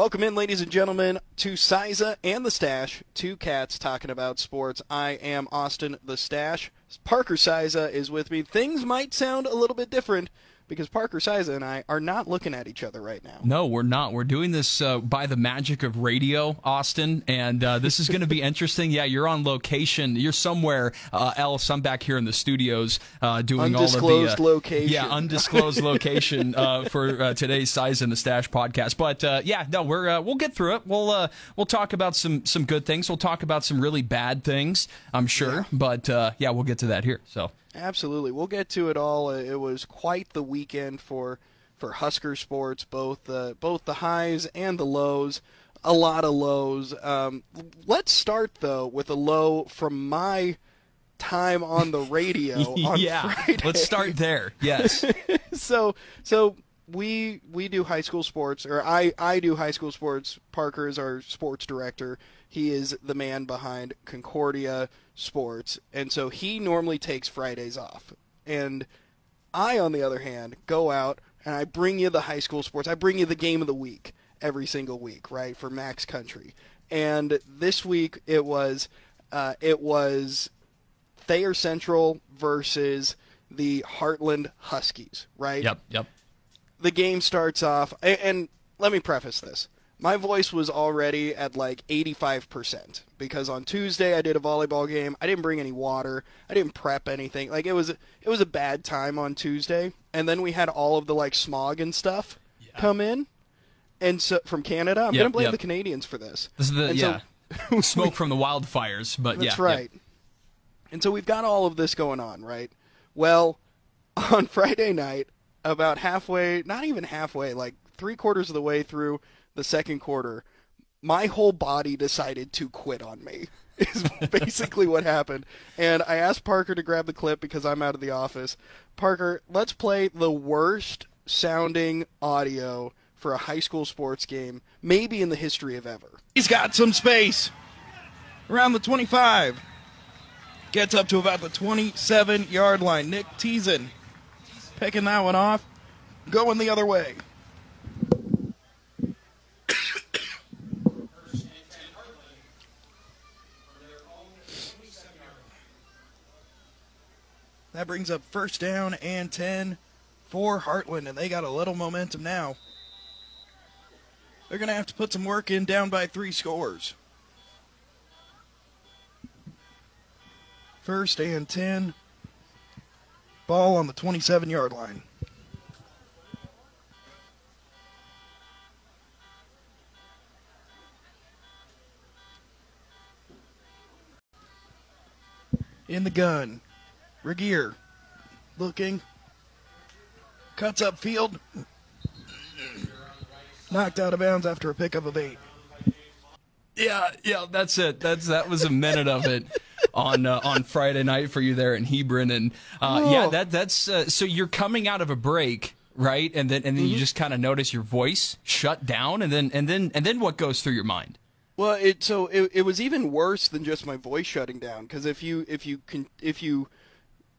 Welcome in, ladies and gentlemen, to Cyza and the Stache, two cats talking about sports. I am Austin the Stache. Parker Cyza is with me. Things might sound a little bit different because Parker Cyza and I are not looking at each other right now. No, we're not. We're doing this uh, by the magic of radio, Austin, and uh, this is going to be interesting. Yeah, you're on location. You're somewhere uh, else. I'm back here in the studios uh, doing all of the undisclosed location. Yeah, undisclosed location uh, for uh, today's Cyza and the Stache podcast. But yeah, no, we're we'll get through it. We'll we'll talk about some some good things. We'll talk about some really bad things. I'm sure, yeah. but yeah, we'll get to that here. So. Absolutely, we'll get to it all. It was quite the weekend for for Husker sports, both the both the highs and the lows. A lot of lows. Um, let's start though with a low from my time on the radio on yeah, Friday. let's start there. Yes. so so we we do high school sports, or I I do high school sports. Parker is our sports director. He is the man behind Concordia Sports, and so he normally takes Fridays off. And I, on the other hand, go out and I bring you the high school sports. I bring you the game of the week every single week, right, for Max Country. And this week it was uh, it was Thayer Central versus the Heartland Huskies, right? Yep, yep. The game starts off, and, and let me preface this my voice was already at like 85% because on Tuesday I did a volleyball game. I didn't bring any water. I didn't prep anything. Like it was it was a bad time on Tuesday. And then we had all of the like smog and stuff yeah. come in. And so from Canada, I'm yep, going to blame yep. the Canadians for this. This is the and yeah. So, smoke from the wildfires, but That's yeah. right. Yep. And so we've got all of this going on, right? Well, on Friday night, about halfway, not even halfway, like 3 quarters of the way through the second quarter, my whole body decided to quit on me. Is basically what happened. And I asked Parker to grab the clip because I'm out of the office. Parker, let's play the worst sounding audio for a high school sports game, maybe in the history of ever. He's got some space around the 25. Gets up to about the 27 yard line. Nick Teason picking that one off, going the other way. That brings up first down and 10 for Heartland, and they got a little momentum now. They're going to have to put some work in down by three scores. First and 10. Ball on the 27 yard line. In the gun. Regier looking. Cuts up field. Knocked out of bounds after a pickup of eight. Yeah, yeah, that's it. That's that was a minute of it on uh, on Friday night for you there in Hebron, and uh, yeah, that that's uh, so you're coming out of a break, right? And then and then mm-hmm. you just kind of notice your voice shut down, and then and then and then what goes through your mind? Well, it so it, it was even worse than just my voice shutting down because if you if you can if you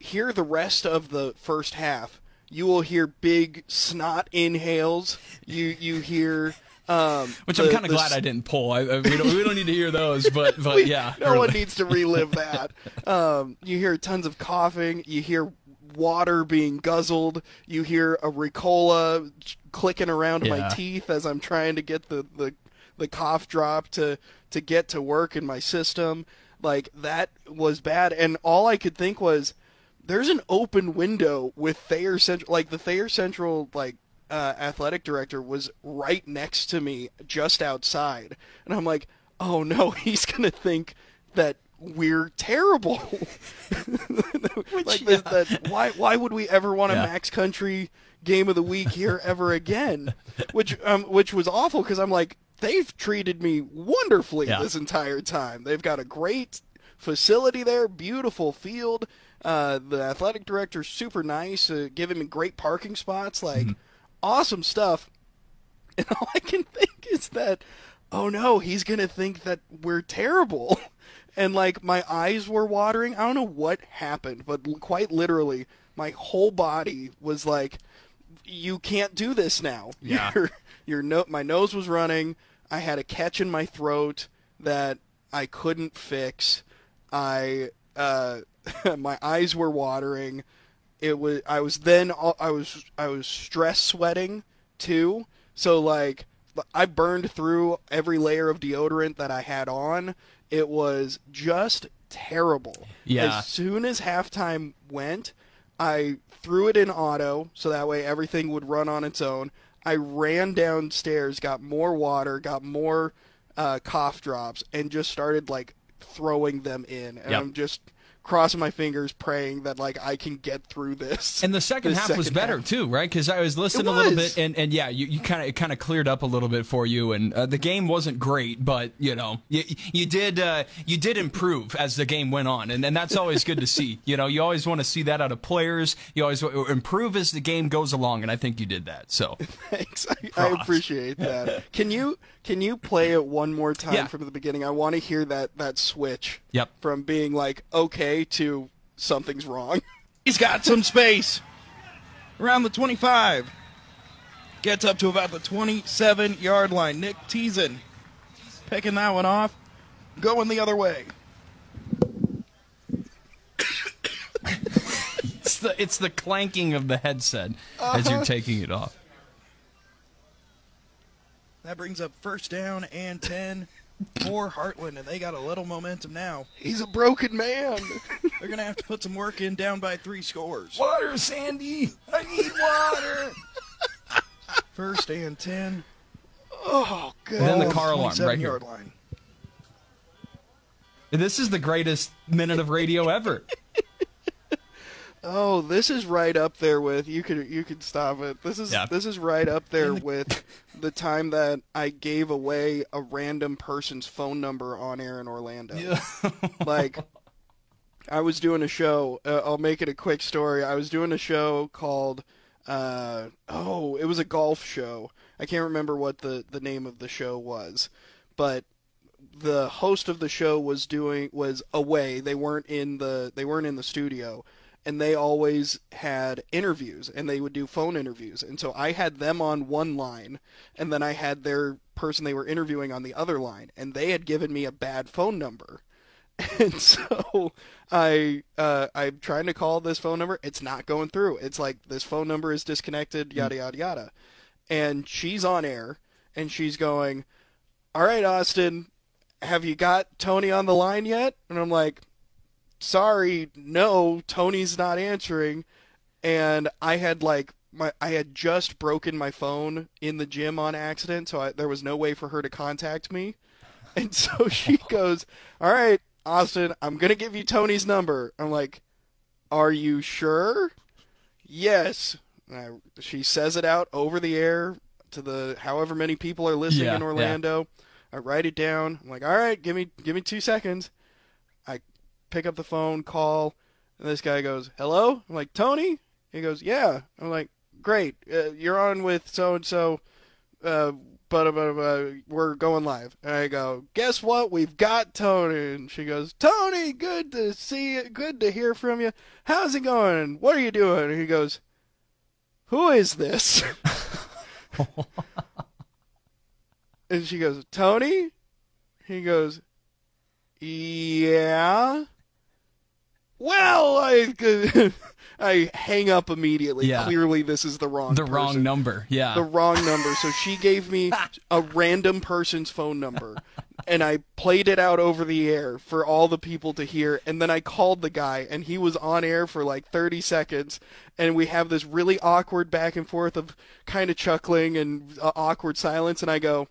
hear the rest of the first half, you will hear big snot inhales. You you hear. Um, Which the, I'm kind of glad I didn't pull. I, I, we, don't, we don't need to hear those, but but we, yeah, no one needs to relive that. Um, you hear tons of coughing. You hear water being guzzled. You hear a Ricola clicking around yeah. my teeth as I'm trying to get the, the the cough drop to to get to work in my system. Like that was bad, and all I could think was there's an open window with Thayer Central. Like the Thayer Central like uh, athletic director was right next to me, just outside, and I'm like, oh no, he's gonna think that we're terrible. Which, like yeah. that, why why would we ever want a yeah. Max Country game of the week here ever again? which um which was awful because I'm like they've treated me wonderfully yeah. this entire time. They've got a great facility there, beautiful field. Uh, the athletic director's super nice, uh, giving me great parking spots, like mm-hmm. awesome stuff. And all I can think is that, oh no, he's gonna think that we're terrible. And like my eyes were watering. I don't know what happened, but quite literally, my whole body was like, "You can't do this now." Yeah. Your, your no- my nose was running. I had a catch in my throat that I couldn't fix. I uh, my eyes were watering. It was I was then I was I was stress sweating too. So like I burned through every layer of deodorant that I had on. It was just terrible. Yeah. As soon as halftime went, I threw it in auto so that way everything would run on its own. I ran downstairs, got more water, got more uh, cough drops, and just started like throwing them in. And Yep. I'm just crossing my fingers, praying that like I can get through this. And the second half was better half. too, right? Because I was listening It a little bit, and, and yeah, you, you kind of it kind of cleared up a little bit for you, and uh, the game wasn't great, but you know, you, you did uh, you did improve as the game went on, and, and that's always good to see. You know, you always want to see that out of players. You always improve as the game goes along, and I think you did that. So Thanks. I, I appreciate that. Can you can you play it one more time Yeah. from the beginning? I want to hear that that switch. Yep. From being like okay to something's wrong. He's got some space. Around the 25. Gets up to about the 27 yard line. Nick Teason picking that one off. Going the other way. it's the it's the clanking of the headset as you're uh-huh. taking it off. That brings up first down and 10 for Heartland, and they got a little momentum now. He's a broken man. They're going to have to put some work in down by three scores. Water, Sandy. I need water. First and 10. oh god. And then the car alarm right here. yard line. This is the greatest minute of radio ever. Oh, this is right up there with you could you could stop it. This is Yeah. this is right up there with the time that I gave away a random person's phone number on air in Orlando. Yeah. like I was doing a show. Uh, I'll make it a quick story. I was doing a show called uh, oh, it was a golf show. I can't remember what the the name of the show was, but the host of the show was doing was away. They weren't in the they weren't in the studio, and they always had interviews, and they would do phone interviews. And so I had them on one line, and then I had their person they were interviewing on the other line, and they had given me a bad phone number. And so I uh, I'm trying to call this phone number. It's not going through. It's like this phone number is disconnected. Yada yada yada. And she's on air, and she's going, "All right, Austin, have you got Tony on the line yet?" And I'm like, "Sorry, no, Tony's not answering." And I had like my I had just broken my phone in the gym on accident, so I, there was no way for her to contact me. And so she goes, "All right, Austin, I'm going to give you Tony's number." I'm like, "Are you sure?" "Yes." And I, she says it out over the air to the however many people are listening Yeah, in yeah. Orlando. I write it down. I'm like, "All right, give me give me 2 seconds." Pick up the phone, call, and this guy goes, "Hello?" I'm like, "Tony?" He goes, "Yeah." I'm like, "Great. Uh, you're on with so and so but uh, uh, we're going live. And I go, guess what? We've got Tony. And she goes, Tony, good to see you. Good to hear from you. How's it going? What are you doing? And he goes, who is this? and she goes, Tony? He goes, yeah. Well, I I hang up immediately. Yeah. Clearly, this is the wrong The person wrong number. Yeah. the wrong number. So she gave me a random person's phone number, and I played it out over the air for all the people to hear. And then I called the guy, and he was on air for like 30 seconds, and we have this really awkward back and forth of kind of chuckling and uh, awkward silence. And I go,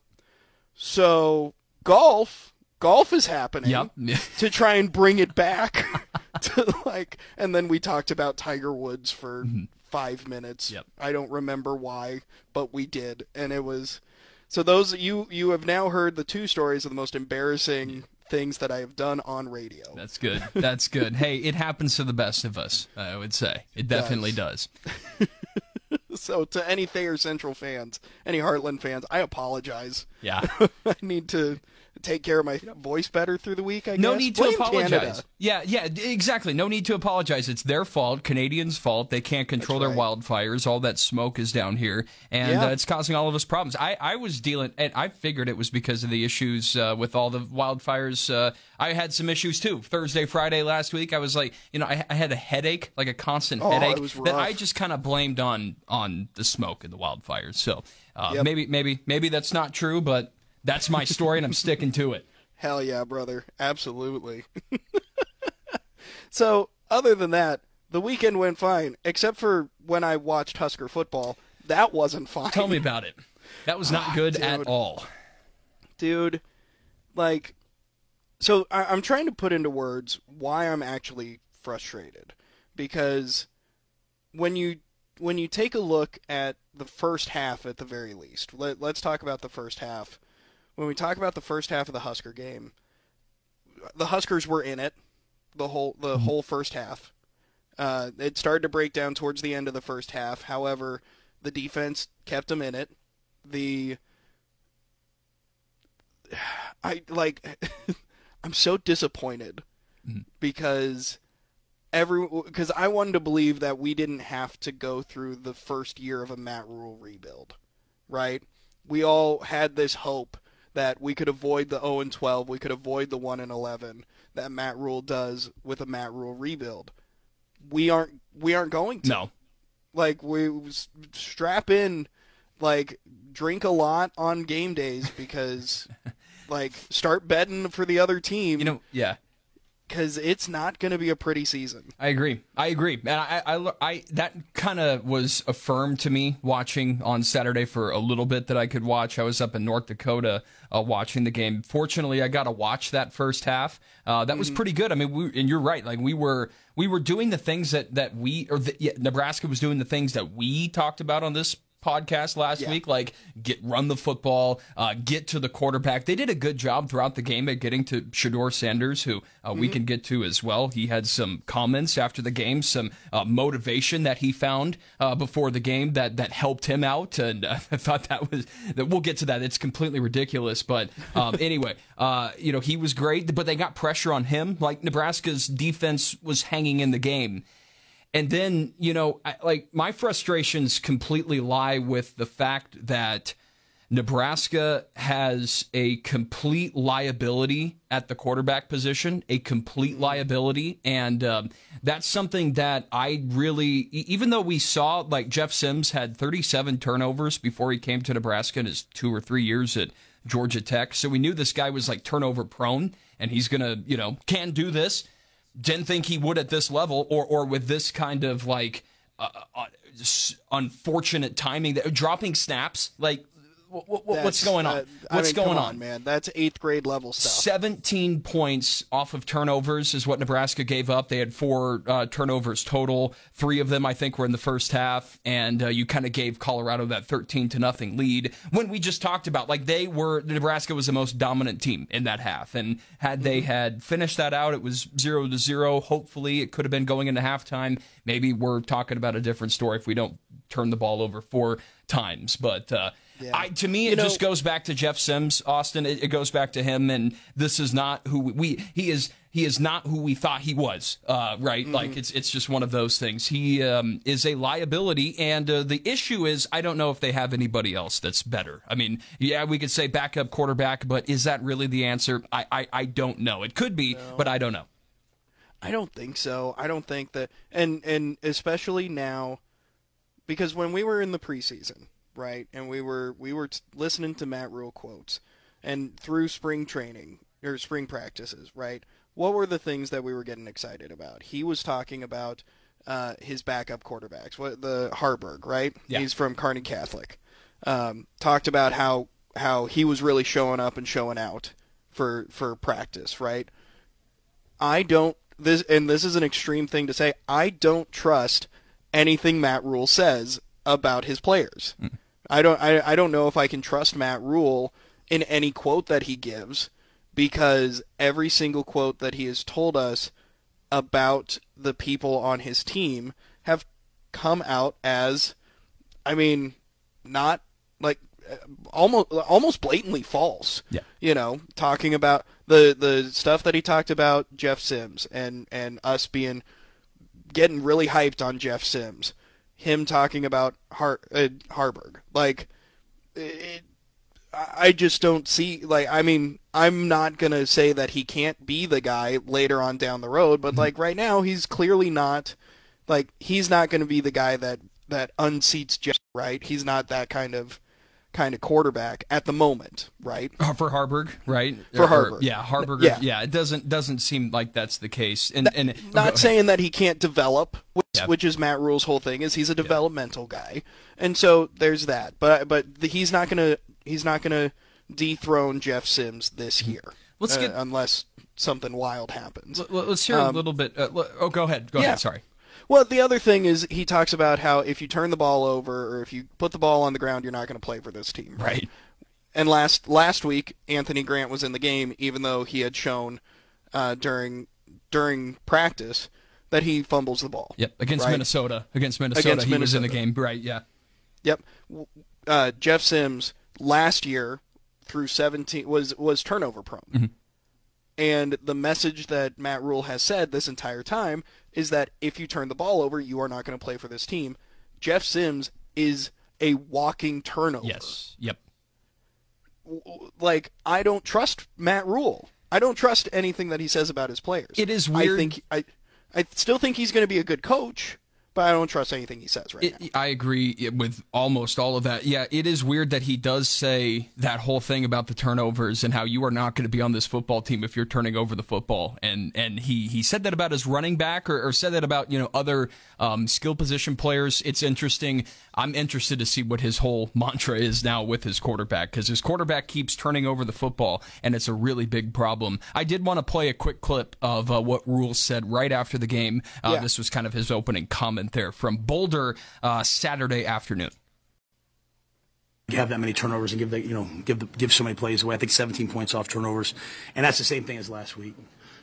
"So golf, golf is happening." Yep. to try and bring it back to like and then we talked about Tiger Woods for 5 minutes. Mm-hmm. Yep. I don't remember why, but we did and it was so those you you have now heard the two stories of the most embarrassing things that I have done on radio. That's good. That's good. Hey, it happens to the best of us, I would say. It definitely does. So to any Thayer Central fans, any Heartland fans, I apologize. Yeah. I need to take care of my voice better through the week. I no guess. need to Blame apologize. Canada. Yeah, yeah, exactly. No need to apologize. It's their fault, Canadians' fault. They can't control That's their wildfires. All that smoke is down here, and Yeah. uh, it's causing all of us problems. I, I was dealing, and I figured it was because of the issues uh, with all the wildfires. Uh, I had some issues too. Thursday, Friday last week, I was like, you know, I, I had a headache, like a constant Oh, headache that I just kind of blamed on on the smoke and the wildfires. So uh, Yep. maybe maybe maybe that's not true, but that's my story, and I'm sticking to it. Hell yeah, brother. Absolutely. so, other than that, the weekend went fine, except for when I watched Husker football. That wasn't fine. Tell me about it. That was not good at Ah, all. dude. Like, so I, I'm trying to put into words why I'm actually frustrated because when you when you take a look at the first half, at the very least, let, let's talk about the first half. When we talk about the first half of the Husker game, the Huskers were in it the whole the whole first half. Uh, it started to break down towards the end of the first half. However, the defense kept them in it. The I like I'm so disappointed because every because I wanted to believe that we didn't have to go through the first year of a Matt Rhule rebuild, right? We all had this hope that we could avoid the 0 and 12, we could avoid the 1 and 11 that Matt Rhule does with a Matt Rhule rebuild. We aren't we aren't going to No. like we strap in like drink a lot on game days because like start betting for the other team You know, yeah. Because it's not going to be a pretty season I agree. I agree. And I, I, I that kind of was affirmed to me watching on Saturday for a little bit that I could watch. I was up in North Dakota uh, watching the game. Fortunately, I got to watch that first half. Uh, that was pretty good. I mean, we, and you're right. Like we were, we were doing the things that that we or the, yeah, Nebraska was doing the things that we talked about on this podcast last Yeah. week like get run the football uh, get to the quarterback. They did a good job throughout the game at getting to Shedeur Sanders who uh, we can get to as well. He had some comments after the game some uh, motivation that he found uh, before the game that that helped him out and uh, I thought that was that we'll get to that. It's completely ridiculous but um, anyway uh, you know he was great but they got pressure on him. Like Nebraska's defense was hanging in the game and then, you know, I, like my frustrations completely lie with the fact that Nebraska has a complete liability at the quarterback position, a complete liability. And um, that's something that I really, even though we saw like Jeff Sims had 37 turnovers before he came to Nebraska in his two or three years at Georgia Tech. So we knew this guy was like turnover prone and he's going to, you know, can do this didn't think he would at this level or or with this kind of like uh, uh, unfortunate timing that dropping snaps like wh- wh- what's going on uh, what's mean, going come on man that's eighth grade level stuff 17 points off of turnovers is what Nebraska gave up. They had four uh, turnovers total. Three of them, I think, were in the first half, and uh, you kind of gave Colorado that 13 to nothing lead. When we just talked about, like, they were Nebraska was the most dominant team in that half, and had they had finished that out, it was zero to zero. Hopefully, it could have been going into halftime. Maybe we're talking about a different story if we don't turn the ball over four times, but. Uh, I, to me, it know- just goes back to Jeff Sims, Austin. It, it goes back to him, and this is not who we, we he is. He is not who we thought he was. Uh, right? Like it's it's just one of those things. He um, is a liability, and uh, the issue is I don't know if they have anybody else that's better. I mean, yeah, we could say backup quarterback, but is that really the answer? I I, I don't know. It could be, but I don't know. I don't think so. I don't think that, and and especially now, because when we were in the preseason, right, and we were we were t- listening to Matt Rhule quotes, and through spring training or spring practices, right, what were the things that we were getting excited about? He was talking about uh, his backup quarterbacks, what the Haarberg, right? Yeah. He's from Kearney Catholic. Um, talked about how how he was really showing up and showing out for for practice, right? I don't this and this is an extreme thing to say. I don't trust anything Matt Rhule says about his players. I don't I, I don't know if I can trust Matt Rhule in any quote that he gives because every single quote that he has told us about the people on his team have come out as I mean not like almost almost blatantly false. Yeah. You know, talking about the the stuff that he talked about Jeff Sims and and us being getting really hyped on Jeff Sims. Him talking about Har- uh, Haarberg. Like it, I just don't see like I mean I'm not gonna say that he can't be the guy later on down the road, but like right now he's clearly not like he's not gonna be the guy that that unseats Jeff right. He's not that kind of kind of quarterback at the moment, right? Uh, For Haarberg, right? For Or- Haarberg. yeah, Haarberg. Yeah. Yeah. it doesn't doesn't seem like that's the case. And and Not saying that he can't develop, which, Yeah. which is Matt Rhule's whole thing is he's a developmental guy, and so there's that. But but the, he's not gonna he's not gonna dethrone Jeff Sims this year, Let's uh, get- unless something wild happens. L- Let's hear a little bit. Uh, l- oh, go ahead. Go Um, yeah. ahead. Sorry. Well, the other thing is he talks about how if you turn the ball over or if you put the ball on the ground, you're not going to play for this team. Right. And last last week, Anthony Grant was in the game, even though he had shown uh, during during practice that he fumbles the ball. Yep. Against Right? Minnesota. Against Minnesota. Against he was in the game. Right. Yeah. Yep. Uh, Jeff Sims last year through 17 was was turnover prone. Mm-hmm. And the message that Matt Rhule has said this entire time is that if you turn the ball over, you are not going to play for this team. Jeff Sims is a walking turnover. Yes. Yep. Like I don't trust Matt Rhule. I don't trust anything that he says about his players. It is I weird- think I I still think he's going to be a good coach, but I don't trust anything he says right now. It, I agree with almost all of that. Yeah, it is weird that he does say that whole thing about the turnovers and how you are not going to be on this football team if you're turning over the football. And and he he said that about his running back or, or said that about you know other um, skill position players. It's interesting. I'm interested to see what his whole mantra is now with his quarterback because his quarterback keeps turning over the football and it's a really big problem. I did want to play a quick clip of uh, what Rhule said right after the game. Uh, Yeah. This was kind of his opening comment there from Boulder uh, Saturday afternoon. have that many turnovers and give the you know give the, give so many plays away. I think 17 points off turnovers, and that's the same thing as last week.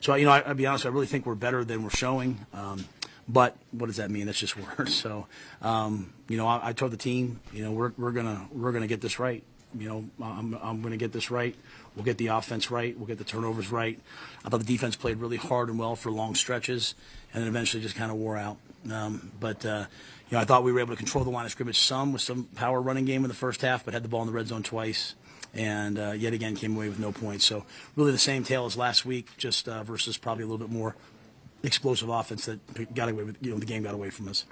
So you know, I, I'll be honest, I really think we're better than we're showing. Um, but what does that mean? That's just words. So um, you know, I, I told the team, you know, we're we're gonna we're gonna get this right. You know, I'm I'm gonna get this right. We'll get the offense right. We'll get the turnovers right. I thought the defense played really hard and well for long stretches, and then eventually just kind of wore out. Um, but uh, you know, I thought we were able to control the line of scrimmage some with some power running game in the first half, but had the ball in the red zone twice, and uh, yet again came away with no points. So really the same tale as last week, just uh, versus probably a little bit more explosive offense that got away with. You know, the game got away from us.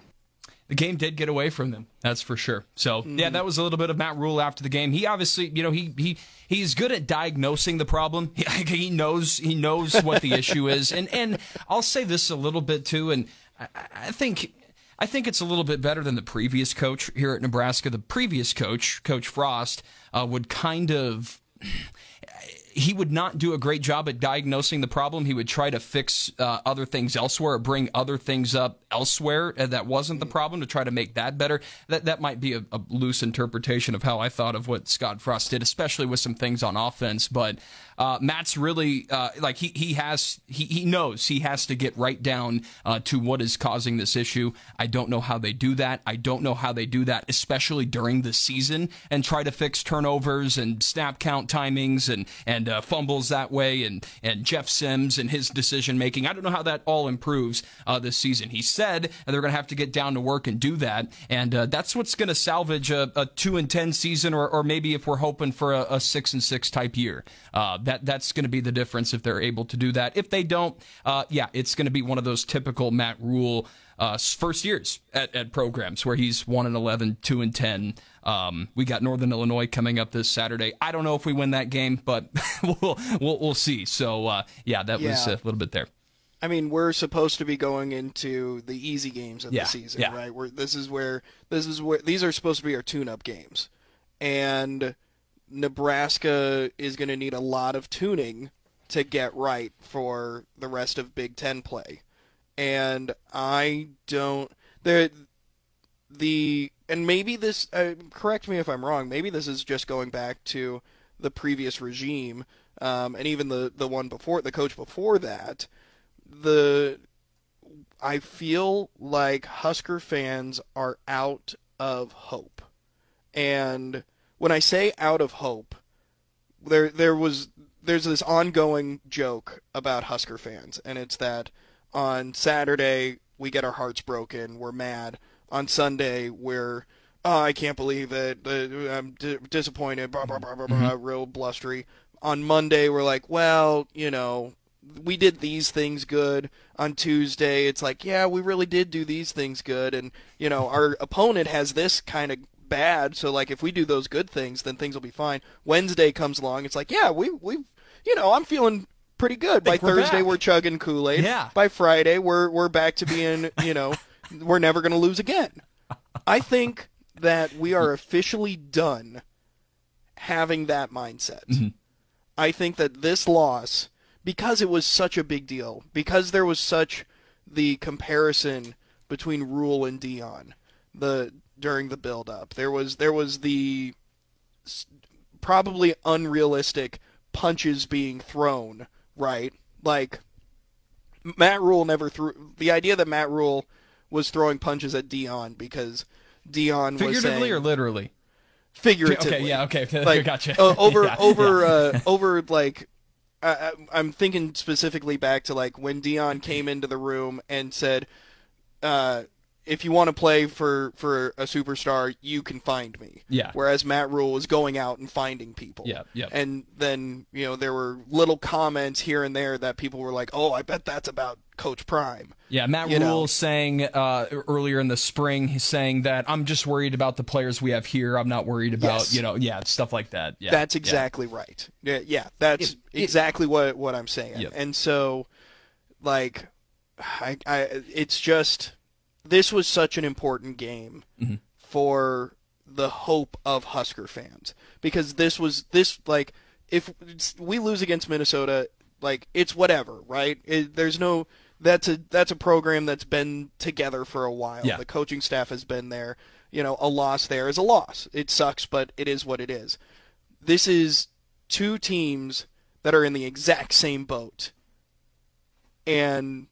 The game did get away from them, that's for sure. So yeah, that was a little bit of Matt Rhule after the game. He obviously, you know, he he he's good at diagnosing the problem. He, he knows he knows what the issue is, and and I'll say this a little bit too, and I, I think. I think it's a little bit better than the previous coach here at Nebraska. The previous coach, Coach Frost, uh, would kind of he would not do a great job at diagnosing the problem. He would try to fix uh, other things elsewhere or bring other things up elsewhere uh, that wasn't the problem to try to make that better. That that might be a, a loose interpretation of how I thought of what Scott Frost did, especially with some things on offense. But uh, Matt's really uh, like he he has he he knows he has to get right down uh, to what is causing this issue. I don't know how they do that. I don't know how they do that, especially during the season, and try to fix turnovers and snap count timings and and uh, fumbles that way, and and Jeff Sims and his decision making. I don't know how that all improves uh, this season. He said they're going to have to get down to work and do that, and uh, that's what's going to salvage a, a two and ten season, or or maybe if we're hoping for a, a six and six type year. That that's going to be the difference if they're able to do that. If they don't, uh, yeah, it's going to be one of those typical Matt Rhule uh, first years at, at programs where he's 1 and 11, 2 and 10. Um, we got Northern Illinois coming up this Saturday. I don't know if we win that game, but we'll, we'll, we'll see. So, uh, yeah, that was a little bit there. I mean, we're supposed to be going into the easy games of Yeah, the season, yeah. right? We're, this is where this is where these are supposed to be our tune-up games, and Nebraska is going to need a lot of tuning to get right for the rest of Big Ten play, and I don't the the and maybe this uh, correct me if I'm wrong. Maybe this is just going back to the previous regime, um, and even the the one before the coach before that the I feel like Husker fans are out of hope. And when I say out of hope, there there was there's this ongoing joke about Husker fans, and it's that on Saturday we get our hearts broken, we're mad. On Sunday we're oh, I can't believe it, I'm d- disappointed, blah blah blah blah blah, mm-hmm. real blustery. On Monday we're like, well, you know, we did these things good on Tuesday. It's like, yeah, we really did do these things good, and you know, our opponent has this kind of bad. So like, if we do those good things, then things will be fine. Wednesday comes along, it's like, yeah, we we, you know, I'm feeling pretty good. By we're Thursday, back. we're chugging Kool Aid. Yeah. By Friday, we're we're back to being, you know, we're never going to lose again. I think that we are officially done having that mindset. Mm-hmm. I think that this loss because it was such a big deal, because there was such the comparison between Rhule and Deion, the during the build up. There was there was the probably unrealistic punches being thrown, right? Like Matt Rhule never threw the idea that Matt Rhule was throwing punches at Deion because Deion was figuratively saying, or literally. Figuratively. Okay, yeah, okay, like, gotcha. Uh, over yeah, over yeah. Uh, over like I, am thinking specifically back to like when Deion came into the room and said, uh, "If you want to play for for a superstar, you can find me." Yeah. Whereas Matt Rhule was going out and finding people. Yeah. Yeah. And then you know there were little comments here and there that people were like, "Oh, I bet that's about Coach Prime." Yeah, Matt you Rhule know. saying uh, earlier in the spring, he's saying that I'm just worried about the players we have here. I'm not worried about yes. you know, yeah, stuff like that. Yeah, that's exactly yeah. right. Yeah, yeah, that's it, exactly what what I'm saying. Yep. And so, like, I, I, it's just this was such an important game mm-hmm. for the hope of Husker fans because this was this like if we lose against Minnesota, like it's whatever, right? It, there's no that's a that's a program that's been together for a while. Yeah. The coaching staff has been there. You know, a loss there is a loss. It sucks, but it is what it is. This is two teams that are in the exact same boat. And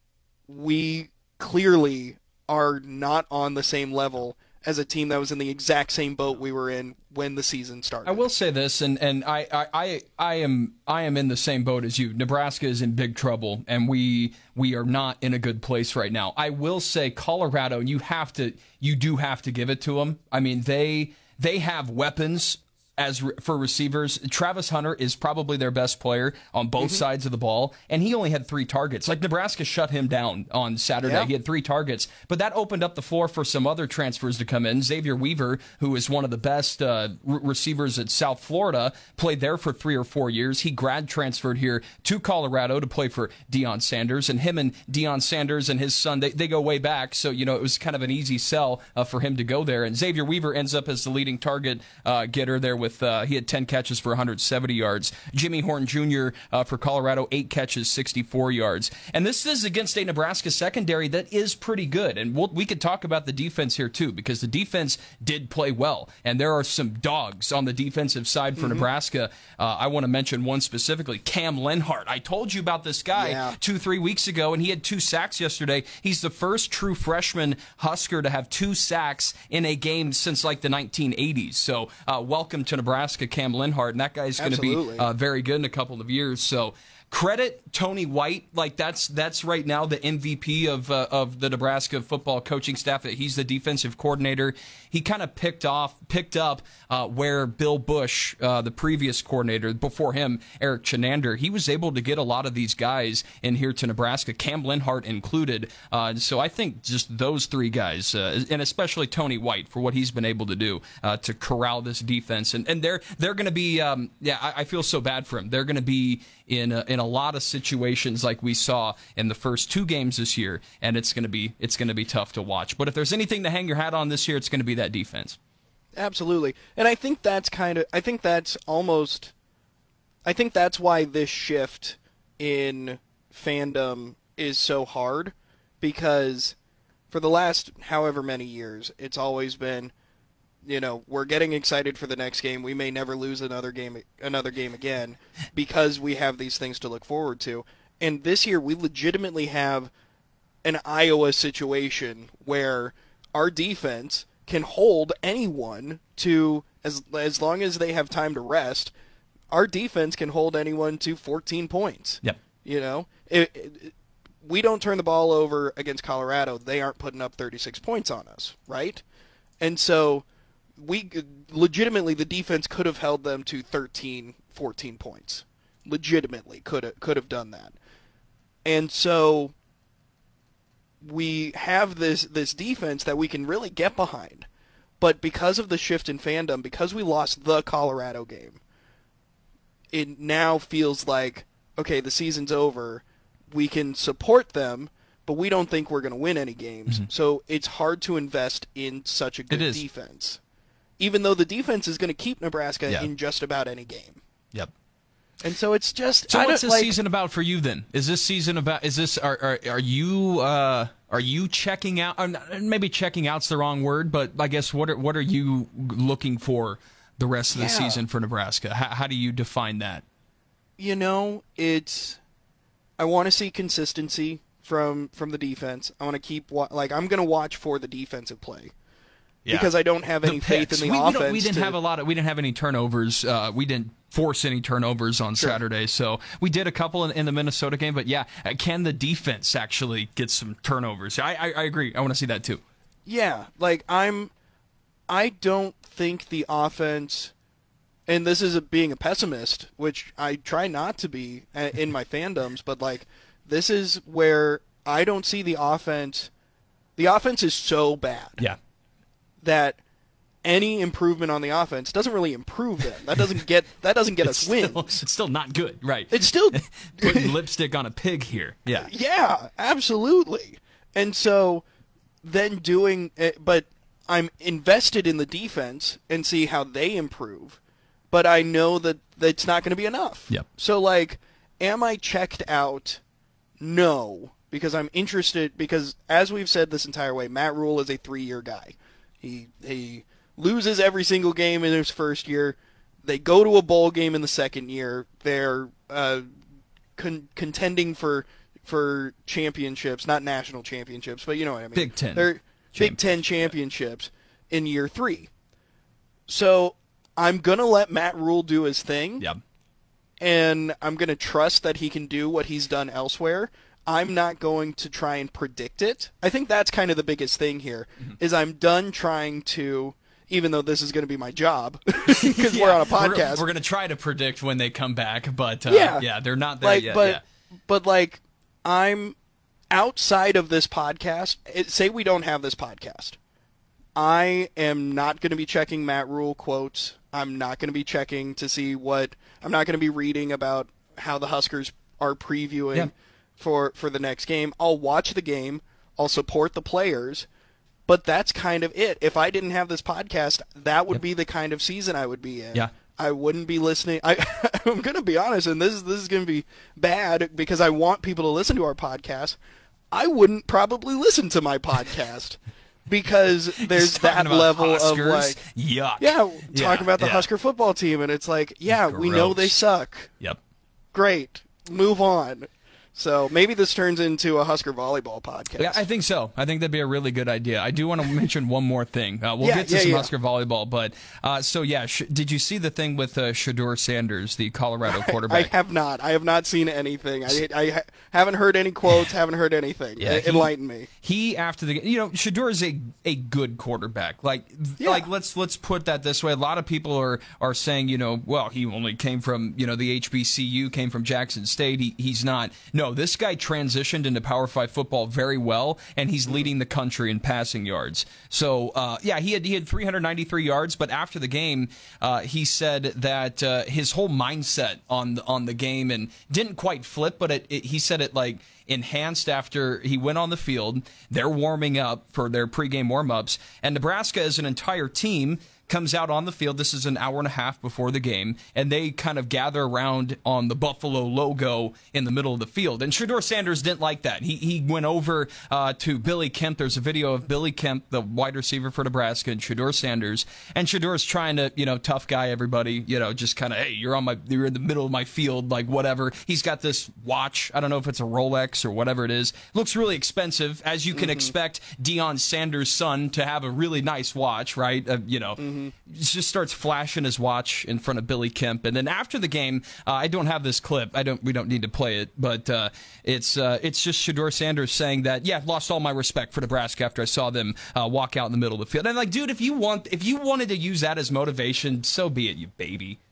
we clearly are not on the same level as a team that was in the exact same boat we were in when the season started. I will say this, and, and I, I, I am I am in the same boat as you. Nebraska is in big trouble, and we we are not in a good place right now. I will say Colorado, and you have to you do have to give it to them. I mean they they have weapons as re- for receivers, Travis Hunter is probably their best player on both mm-hmm. sides of the ball, and he only had three targets. Like Nebraska shut him down on Saturday. Yeah. He had three targets, but that opened up the floor for some other transfers to come in. Xavier Weaver, who is one of the best uh, re- receivers at South Florida, played there for three or four years. He grad transferred here to Colorado to play for Deion Sanders, and him and Deion Sanders and his son they, they go way back. So you know it was kind of an easy sell uh, for him to go there. And Xavier Weaver ends up as the leading target uh, getter there with uh, he had 10 catches for 170 yards. Jimmy Horn Jr. Uh, for Colorado, eight catches, 64 yards. And this is against a Nebraska secondary that is pretty good. And we'll, we could talk about the defense here too, because the defense did play well, and there are some dogs on the defensive side for mm-hmm. Nebraska. Uh, I want to mention one specifically, Cam Lenhardt. I told you about this guy yeah. two, three weeks ago, and he had two sacks yesterday. He's the first true freshman Husker to have two sacks in a game since like the 1980s. So, uh, welcome to Nebraska. Nebraska, Cam Lenhardt, and that guy's going to be uh, very good in a couple of years. So credit Tony White. Like that's that's right now the MVP of uh, of the Nebraska football coaching staff. He's the defensive coordinator. He kind of picked off picked up uh, where Bill Busch, uh, the previous coordinator before him, Erik Chinander, he was able to get a lot of these guys in here to Nebraska, Cam Lenhardt included. Uh, so I think just those three guys, uh, and especially Tony White for what he's been able to do uh, to corral this defense, and and they're they're going to be um, yeah I, I, feel so bad for him. They're going to be in a, in a lot of situations like we saw in the first two games this year, and it's going to be it's going to be tough to watch. But if there's anything to hang your hat on this year, it's going to be that defense. Absolutely, and I think that's kind of I think that's almost I think that's why this shift in fandom is so hard because for the last however many years, it's always been you know we're getting excited for the next game. We may never lose another game another game again because we have these things to look forward to. And this year we legitimately have an Iowa situation where our defense can hold anyone to as as long as they have time to rest, our defense can hold anyone to 14 points. Yep. You know, it, it, we don't turn the ball over against Colorado, they aren't putting up 36 points on us, right? And so we legitimately the defense could have held them to 13 14 points. Legitimately could have, could have done that. And so we have this this defense that we can really get behind. But because of the shift in fandom, because we lost the Colorado game, it now feels like okay, the season's over. We can support them, but we don't think we're going to win any games. Mm-hmm. So it's hard to invest in such a good defense. Even though the defense is going to keep Nebraska yeah. in just about any game. Yep. And so it's just. So what's this like, season about for you then? Is this season about? Is this are are, are you uh, are you checking out? maybe checking out's the wrong word, but I guess what are what are you looking for the rest of the yeah. season for Nebraska? How, how do you define that? You know, it's. I want to see consistency from from the defense. I want to keep like I'm going to watch for the defensive play. Yeah. Because I don't have any faith in the we, offense. We, we didn't to... have a lot of. We didn't have any turnovers. Uh, we didn't force any turnovers on sure. Saturday. So we did a couple in, in, the Minnesota game, but yeah, uh, can the defense actually get some turnovers? I, I, I agree. I want to see that too. Yeah, like I'm. I don't think the offense, and this is a, being a pessimist, which I try not to be uh, in my fandoms, but like this is where I don't see the offense. The offense is so bad. Yeah. That any improvement on the offense doesn't really improve them. That doesn't get that doesn't get us still, wins. It's still not good, right? It's still putting lipstick on a pig here. Yeah. Yeah, absolutely. And so then doing it, but I'm invested in the defense and see how they improve. But I know that it's not going to be enough. Yep. So like am I checked out no, because I'm interested. Because as we've said this entire way, Matt Rhule is a three-year guy. He he loses every single game in his first year. They go to a bowl game in the second year. They're uh, con- contending for for championships, not national championships, but you know what I mean. Big Ten. They're Big Ten championships in year three. So I'm gonna let Matt Rhule do his thing. Yep and I'm going to trust that he can do what he's done elsewhere. I'm not going to try and predict it. I think that's kind of the biggest thing here mm-hmm. is I'm done trying to even though this is going to be my job because yeah, we're on a podcast. We're, we're going to try to predict when they come back, but uh, yeah. yeah, they're not there like, yet. But yeah. but like I'm outside of this podcast. It, say we don't have this podcast. I am not going to be checking Matt Rhule quotes. I'm not going to be checking to see what I'm not going to be reading about how the Huskers are previewing yeah. For for the next game. I'll watch the game. I'll support the players, but that's kind of it. If I didn't have this podcast, that would yep. be the kind of season I would be in. Yeah. I wouldn't be listening. I, I'm going to be honest, and this is this is going to be bad because I want people to listen to our podcast. I wouldn't probably listen to my podcast because there's that level Huskers? of like yuck. Yeah, talking yeah, about the yeah. Husker football team, and it's like, yeah, Gross. we know they suck. Yep. Great. Move on. So maybe this turns into a Husker volleyball podcast. Yeah, I think so. I think that'd be a really good idea. I do want to mention one more thing. Uh, we'll yeah, get to yeah, some yeah. Husker volleyball, but uh, so yeah, sh- did you see the thing with uh, Shedeur Sanders, the Colorado quarterback? I, I, have not. I have not seen anything. I, I ha- haven't heard any quotes. haven't heard anything. Yeah, he, Enlighten me. He after the you know Shedeur is a a good quarterback. Like like let's let's put that this way. A lot of people are are saying you know well he only came from you know the HBCU, came from Jackson State. He, he's not. No, this guy transitioned into Power Five football very well, and he's leading the country in passing yards. So uh, yeah, he had he had 393 yards, but after the game, uh, he said that uh, his whole mindset on the, on the game and didn't quite flip, but it, it, he said it like enhanced after he went on the field. They're warming up for their pregame warmups, and Nebraska as an entire team comes out on the field. This is an hour and a half before the game, and they kind of gather around on the Buffalo logo in the middle of the field. And Shedeur Sanders didn't like that. He, he went over uh, to Billy Kemp. There's a video of Billy Kemp, the wide receiver for Nebraska, and Shedeur Sanders. And Shedeur's trying to, you know, tough guy everybody, you know, just kind of, hey, you're on my, you're in the middle of my field, like whatever. He's got this watch. I don't know if it's a Rolex or whatever it is. Looks really expensive, as you can mm-hmm. expect Deion Sanders' son to have a really nice watch, right? Uh, you know, mm-hmm. Just starts flashing his watch in front of Billy Kemp, and then after the game, uh, I don't have this clip. I don't. We don't need to play it, but uh, it's uh, it's just Shedeur Sanders saying that, yeah, I lost all my respect for Nebraska after I saw them uh, walk out in the middle of the field. And like, dude, if you want, if you wanted to use that as motivation, so be it, you baby.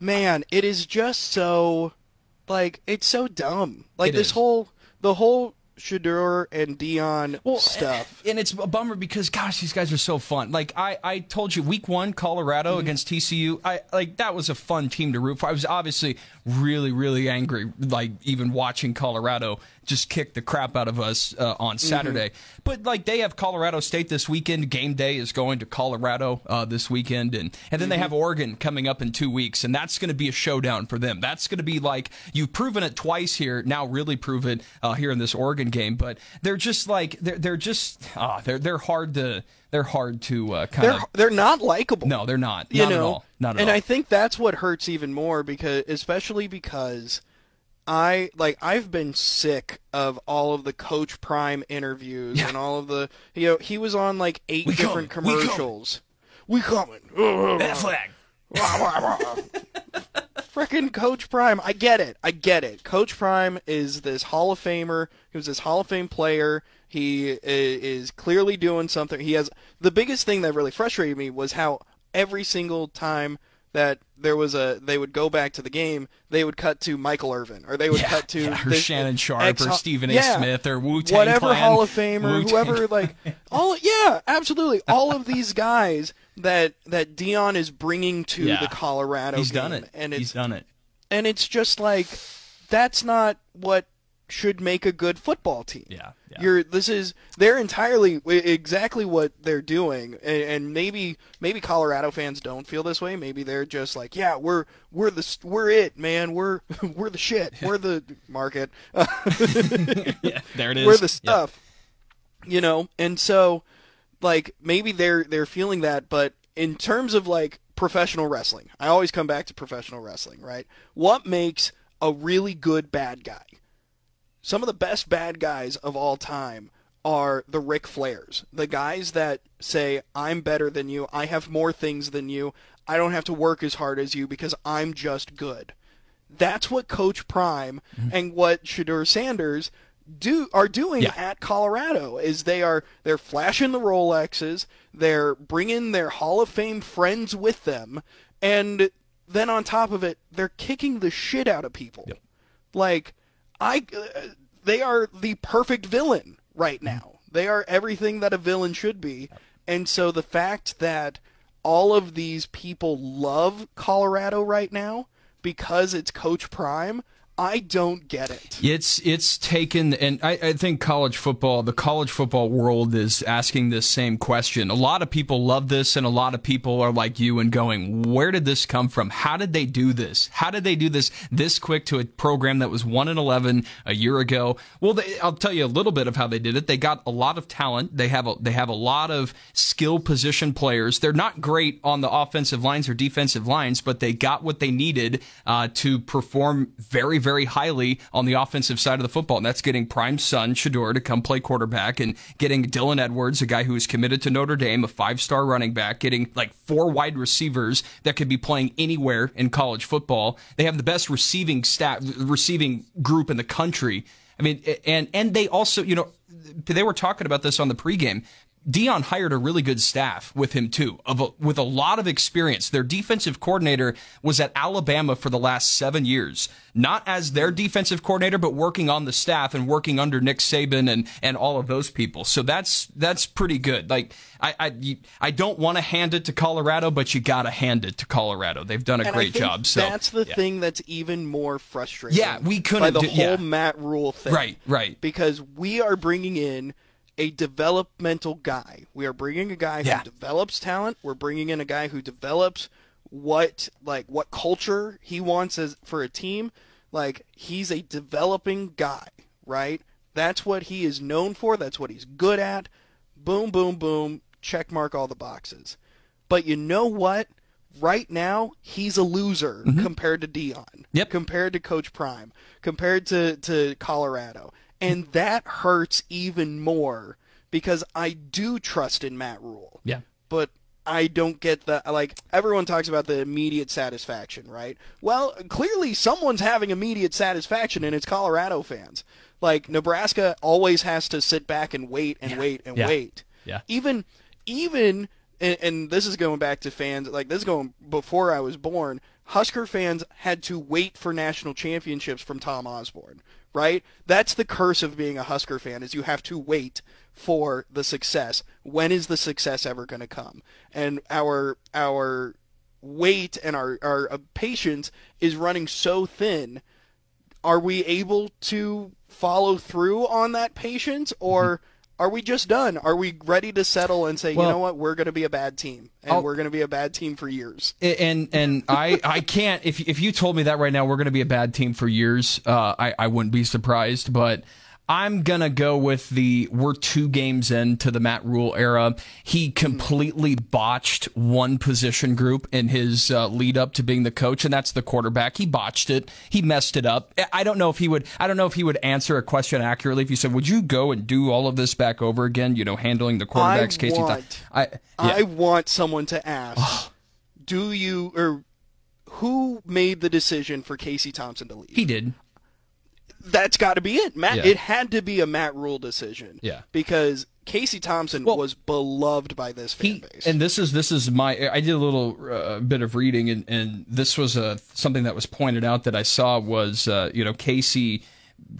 Man, it is just so like it's so dumb. Like it this is. whole the whole Shedeur and Deion well, stuff. And it's a bummer because gosh, these guys are so fun. Like I, I told you, week one, Colorado mm-hmm. against TCU. I like that was a fun team to root for. I was obviously really, really angry, like even watching Colorado just kicked the crap out of us uh, on mm-hmm. Saturday. Mm-hmm. But like they have Colorado State this weekend. Game day is going to Colorado uh, this weekend, and and then mm-hmm. they have Oregon coming up in two weeks, and that's going to be a showdown for them. That's going to be like you've proven it twice here. Now really prove it uh, here in this Oregon game. But they're just like they're they're just ah they're they're hard to they're hard to uh, kind they're, of. They're not likable. No, they're not. You not know, at all. Not at all. and all. I think that's what hurts even more because, especially because I like I've been sick of all of the Coach Prime interviews yeah. and all of the you know he was on like eight we different coming. commercials. We coming. We coming. That flag. Freaking Coach Prime. I get it. I get it. Coach Prime is this Hall of Famer. He was this Hall of Fame player. He uh, is clearly doing something. He has the biggest thing that really frustrated me was how every single time that there was a they would go back to the game, they would cut to Michael Irvin or they would yeah, cut to yeah, or Shannon Sharpe ex- or Stephen A. Yeah, Smith or Wu Tang whatever Clan, Hall of Famer, Wu-Tang. whoever like all yeah, absolutely all of these guys that that Deion is bringing to the Colorado. He's game. done it. And he's done it. And it's just like that's not what should make a good football team. Yeah, yeah. You're this is they're entirely exactly what they're doing, and, and, maybe maybe Colorado fans don't feel this way. Maybe they're just like, yeah, we're we're the we're it, man. We're we're the shit. We're the market. yeah, there it is. We're the stuff. Yep. You know, and so like maybe they're they're feeling that, but in terms of like professional wrestling, I always come back to professional wrestling, right? What makes a really good bad guy? Some of the best bad guys of all time are the Ric Flairs, the guys that say, I'm better than you, I have more things than you, I don't have to work as hard as you because I'm just good. That's what Coach Prime mm-hmm. and what Shedeur Sanders do are doing yeah. at Colorado is they are they're flashing the Rolexes, they're bringing their Hall of Fame friends with them, and then on top of it, they're kicking the shit out of people. Yep. Like I, uh, they are the perfect villain right now. They are everything that a villain should be. And so the fact that all of these people love Colorado right now because it's Coach Prime, I don't get it. It's it's taken, and I, I, think college football, the college football world is asking this same question. A lot of people love this, and a lot of people are like you and going, "Where did this come from? How did they do this? How did they do this this quick to a program that was one and eleven a year ago?" Well, they, I'll tell you a little bit of how they did it. They got a lot of talent. They have a, they have a lot of skill position players. They're not great on the offensive lines or defensive lines, but they got what they needed uh, to perform very very very highly on the offensive side of the football, and that's getting prime son Shedeur to come play quarterback and getting Dylan Edwards, a guy who is committed to Notre Dame, a five star running back, getting like four wide receivers that could be playing anywhere in college football. They have the best receiving stat receiving group in the country. I mean, and and they also, you know, they were talking about this on the pregame. Deion hired a really good staff with him too, of a, with a lot of experience. Their defensive coordinator was at Alabama for the last seven years, not as their defensive coordinator, but working on the staff and working under Nick Saban and and all of those people. So that's that's pretty good. Like I I, I don't want to hand it to Colorado, but you got to hand it to Colorado. They've done a and great job. So that's the yeah. thing that's even more frustrating. Yeah, we couldn't by the do, whole yeah. Matt Rhule thing. Right, right. Because we are bringing in a developmental guy. We are bringing a guy yeah. who develops talent. We're bringing in a guy who develops what like what culture he wants as for a team. Like he's a developing guy, right? That's what he is known for. That's what he's good at. Boom, boom, boom. Check mark all the boxes. But you know what? right now he's a loser mm-hmm. compared to Deion. yep. compared to Coach Prime, compared to, to Colorado. And that hurts even more because I do trust in Matt Rhule. Yeah. But I don't get the like everyone talks about the immediate satisfaction, right? Well, clearly someone's having immediate satisfaction and it's Colorado fans. Like Nebraska always has to sit back and wait and yeah. wait and yeah. wait. Yeah. Even even and, and this is going back to fans like this is going before I was born. Husker fans had to wait for national championships from Tom Osborne, right? That's the curse of being a Husker fan is you have to wait for the success. When is the success ever going to come? And our our wait and our our patience is running so thin. Are we able to follow through on that patience or mm-hmm are we just done? Are we ready to settle and say, well, you know what, we're going to be a bad team, and I'll, we're going to be a bad team for years? And and I I can't if if you told me that right now we're going to be a bad team for years, uh, I I wouldn't be surprised. But I'm going to go with the we're two games into the Matt Rhule era. He completely botched one position group in his uh, lead up to being the coach, and that's the quarterback. He botched it. He messed it up. I don't know if he would, I don't know if he would answer a question accurately if you said, would you go and do all of this back over again, you know, handling the quarterbacks, I Casey want, I, yeah. I want someone to ask, do you, or who made the decision for Casey Thompson to leave? He did that's got to be it. Matt, yeah. it had to be a Matt Rhule decision. Yeah, because Casey Thompson well, was beloved by this fan he, base. And this is this is my. I did a little uh, bit of reading, and, and this was a uh, something that was pointed out that I saw was uh, you know Casey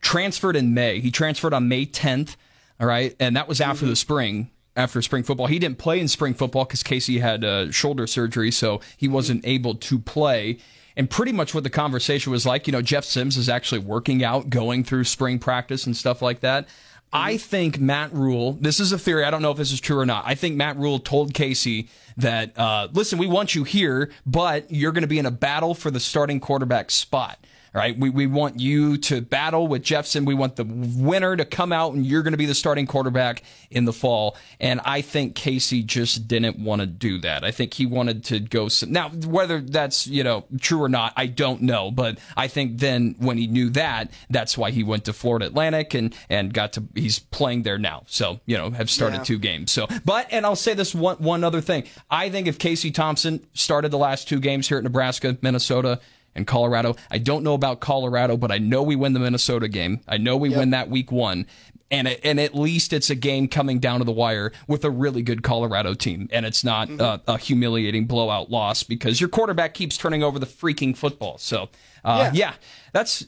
transferred in May. He transferred on May 10th. All right, and that was after mm-hmm. the spring after spring football. He didn't play in spring football because Casey had uh, shoulder surgery, so he wasn't able to play and pretty much what the conversation was like. You know, Jeff Sims is actually working out, going through spring practice and stuff like that. I think Matt Rhule, this is a theory. I don't know if this is true or not. I think Matt Rhule told Casey that, uh, listen, we want you here, but you're going to be in a battle for the starting quarterback spot right? We, we want you to battle with Jefferson. We want the winner to come out and you're going to be the starting quarterback in the fall. And I think Casey just didn't want to do that. I think he wanted to go some, now whether that's, you know, true or not, I don't know. But I think then when he knew that, that's why he went to Florida Atlantic and, and got to, he's playing there now. So, you know, have started yeah. two games. So, but, and I'll say this one, one other thing. I think if Casey Thompson started the last two games here at Nebraska, Minnesota, and Colorado. I don't know about Colorado, but I know we win the Minnesota game. I know we yep. win that week one. And, and at least it's a game coming down to the wire with a really good Colorado team. And it's not mm-hmm. uh, a humiliating blowout loss because your quarterback keeps turning over the freaking football. So, uh, yeah. yeah, that's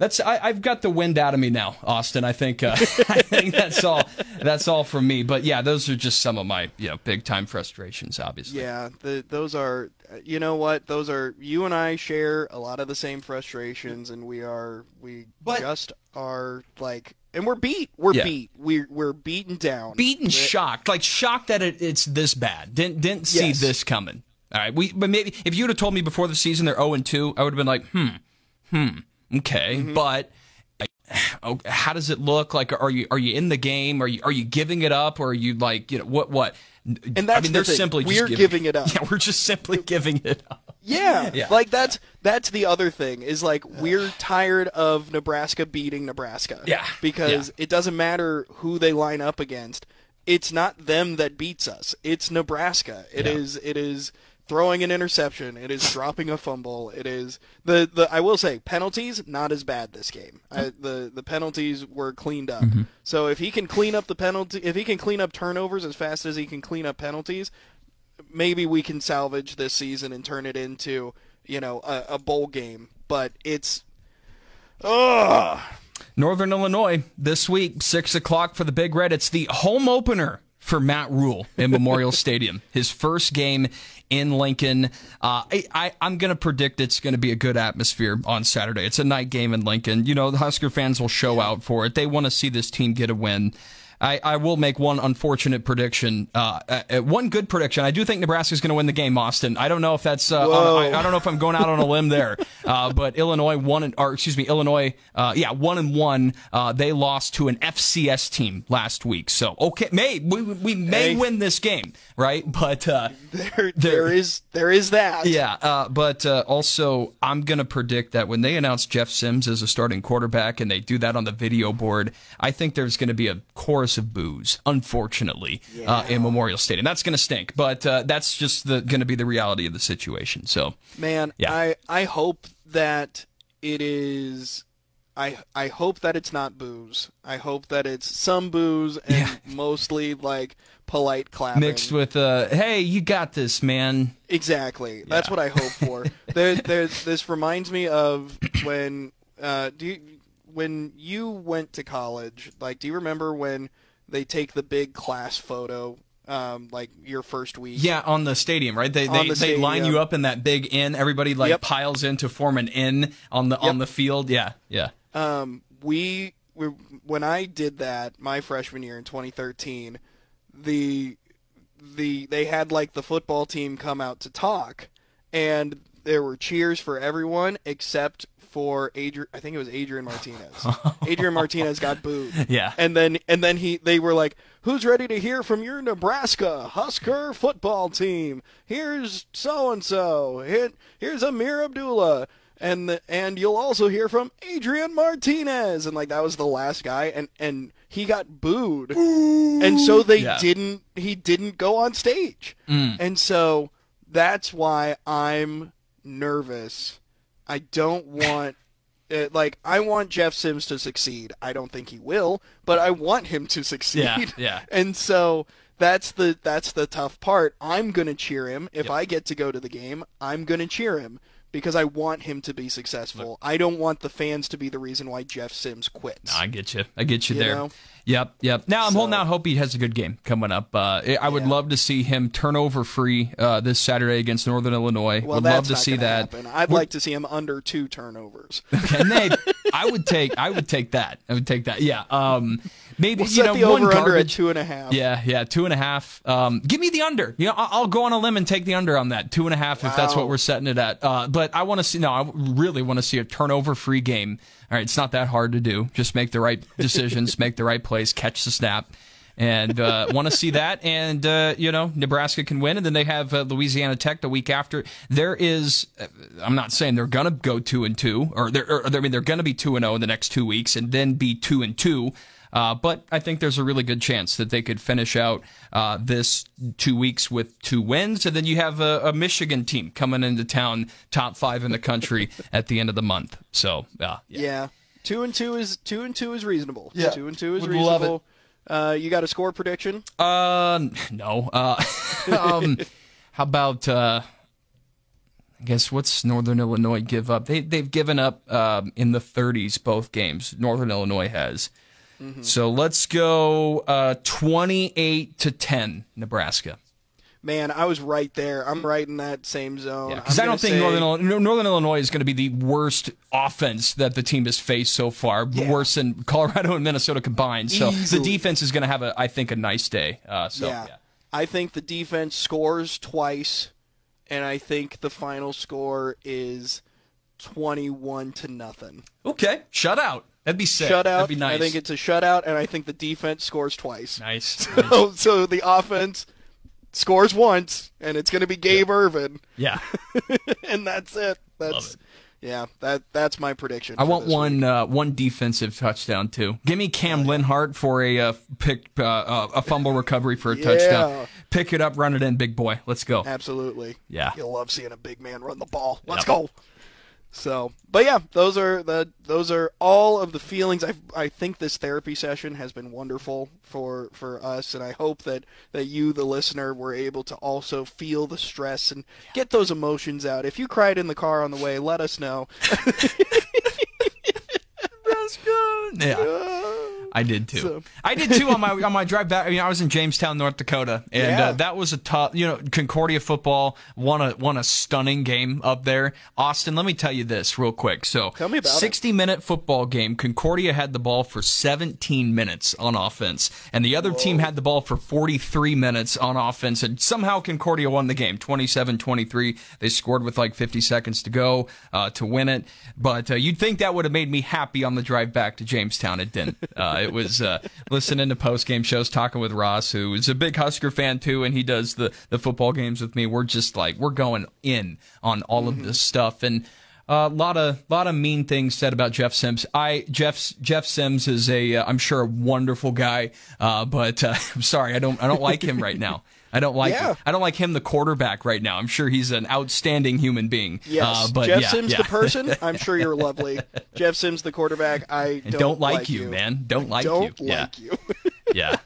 that's I, have got the wind out of me now, Austin. I think uh, I think that's all that's all from me. But yeah, those are just some of my you know big time frustrations, obviously. Yeah, the, those are you know what those are. You and I share a lot of the same frustrations, and we are we but, just are like and we're beat. We're yeah. beat. We're we're beaten down. Beaten, shocked, like shocked that it, it's this bad. Didn't didn't see yes. this coming. All right, we but maybe if you would have told me before the season they're zero and two, I would have been like, hmm, hmm. Okay, mm-hmm. but oh, how does it look? Like, are you are you in the game? Are you are you giving it up, or are you like you know what what? And that's I mean, the they're thing. simply we're giving, giving, it up. Yeah, we're just simply giving it up. Yeah. yeah, like that's that's the other thing is like we're tired of Nebraska beating Nebraska. Yeah, because yeah. it doesn't matter who they line up against. It's not them that beats us. It's Nebraska. It yeah. is. It is throwing an interception. It is dropping a fumble. It is the the. I will say penalties not as bad this game. I, the the penalties were cleaned up. Mm-hmm. So if he can clean up the penalty, if he can clean up turnovers as fast as he can clean up penalties, maybe we can salvage this season and turn it into you know a, a bowl game. But it's ugh. Northern Illinois this week, six o'clock for the Big Red. It's the home opener for Matt Rhule in Memorial Stadium. His first game in Lincoln. Uh, I, am going to predict it's going to be a good atmosphere on Saturday. It's a night game in Lincoln. You know, the Husker fans will show out for it. They want to see this team get a win. I, I will make one unfortunate prediction. Uh, uh, uh one good prediction. I do think Nebraska is going to win the game, Austin. I don't know if that's. Uh, on, I, I, don't know if I'm going out on a limb there. Uh, but Illinois won, or excuse me, Illinois. Uh, yeah, one and one. they lost to an FCS team last week. So okay, may we, we may hey. win this game, right? But there, there, there is there is that. Yeah. but also, I'm going to predict that when they announce Jeff Sims as a starting quarterback and they do that on the video board, I think there's going to be a chorus of boos, unfortunately, yeah. uh, in Memorial Stadium. That's going to stink, but uh, that's just going to be the reality of the situation. So, man, yeah. I I hope that it is. I I hope that it's not boos. I hope that it's some boos and yeah. mostly like polite clapping mixed with uh hey you got this man exactly that's what i hope for there, there this reminds me of when uh do you when you went to college, like, do you remember when they take the big class photo um, like your first week. Yeah, on the stadium, right? They they, the they line you up in that big inn. Everybody like yep. piles in to form an inn on the yep. on the field. Yeah, yeah. Um, we, we when I did that my freshman year in 2013, the the they had like the football team come out to talk, and there were cheers for everyone except for Adrian. I think it was Adrian Martinez. Adrian Martinez got booed. Yeah. And then and then he they were like, "Who's ready to hear from your Nebraska Husker football team? Here's so and so. Here's Ameer Abdullah." And the, and you'll also hear from Adrian Martinez, and like that was the last guy, and and he got booed, and so they yeah. didn't. He didn't go on stage, mm. and so that's why I'm nervous I don't want it, uh, like I want Jeff Sims to succeed. I don't think he will, but I want him to succeed. Yeah, yeah. And so that's the that's the tough part. I'm gonna cheer him if yep. I get to go to the game. I'm gonna cheer him because I want him to be successful. Look. I don't want the fans to be the reason why Jeff Sims quits. No, I get you. I get you, you there. Know? Yep, yep. Now I'm so, holding out hope he has a good game coming up. Uh, I would yeah. love to see him turnover free uh, this Saturday against Northern Illinois. Well, would love to see that. Happen. I'd We're, like to see him under two turnovers. Okay, Nate, I would take I would take that. I would take that. Yeah. Um, maybe we'll you know one over garbage, under at two and a half. Yeah, yeah, two and a half. Um, give me the under. You know, I'll, I'll, go on a limb and take the under on that two and a half wow. if that's what we're setting it at. Uh, but I want to see. No, I really want to see a turnover free game. All right, it's not that hard to do. Just make the right decisions, make the right plays, catch the snap and uh, want to see that. And uh, you know, Nebraska can win, and then they have uh, Louisiana Tech the week after. There is, uh, I'm not saying they're gonna go two and two, or or, I mean they're gonna be two and zero oh in the next two weeks, and then be two and two. Uh, but I think there's a really good chance that they could finish out uh, this two weeks with two wins. And then you have a, a, Michigan team coming into town, top five in the country at the end of the month. So, uh, yeah. yeah. Two and two is two and two is reasonable. Yeah. Two and two is Would reasonable. Uh, you got a score prediction? Uh, no. Uh, um, how about uh, I guess what's Northern Illinois give up? They they've given up um, in the 30s both games. Northern Illinois has. Mm-hmm. So let's go uh, 28 to 10, Nebraska. Man, I was right there. I'm right in that same zone. Because I don't think say... Northern Illinois, Northern Illinois is going to be the worst offense that the team has faced so far. Yeah. Worse than Colorado and Minnesota combined. So Easily. the defense is going to have a, I think, a nice day. Uh, so yeah. yeah. I think the defense scores twice, and I think the final score is 21 to nothing. Okay, shutout. That'd be sick. Shutout. That'd be nice. I think it's a shutout, and I think the defense scores twice. Nice. So, nice. so the offense scores once, and it's going to be Gabe yeah. Ervin. Yeah. and that's it. That's it. yeah. That that's my prediction. I want one uh, one defensive touchdown too. Give me Cam Lenhardt for a uh, pick uh, uh, a fumble recovery for a yeah. touchdown. Pick it up, run it in, big boy. Let's go. Absolutely. Yeah. You'll love seeing a big man run the ball. Let's yep. go. So, but yeah, those are the those are all of the feelings. I I think this therapy session has been wonderful for for us, and I hope that that you, the listener, were able to also feel the stress and get those emotions out. If you cried in the car on the way, let us know. That's good. Yeah. I did too. So. I did too on my on my drive back. I mean, I was in Jamestown, North Dakota, and uh, yeah. uh, that was a tough. You know, Concordia football won a won a stunning game up there. Austin, let me tell you this real quick. So, tell me about 60 it. minute football game. Concordia had the ball for 17 minutes on offense, and the other Whoa. team had the ball for 43 minutes on offense, and somehow Concordia won the game, 27-23. They scored with like 50 seconds to go uh, to win it, but uh, you'd think that would have made me happy on the drive back to Jamestown. It didn't. It was uh, listening to post game shows, talking with Ross, who is a big Husker fan too, and he does the the football games with me. We're just like we're going in on all mm-hmm. of this stuff, and a uh, lot of lot of mean things said about Jeff Sims. I Jeff Jeff Sims is a am uh, sure a wonderful guy, uh, but uh, I'm sorry I don't I don't like him right now. I don't like yeah. I don't like him the quarterback right now. I'm sure he's an outstanding human being. Yes, uh, but Jeff yeah, Sims yeah. the person. I'm sure you're lovely. Jeff Sims the quarterback. I don't, don't like, like you, you, man. Don't like you. don't you. Like yeah. you. yeah.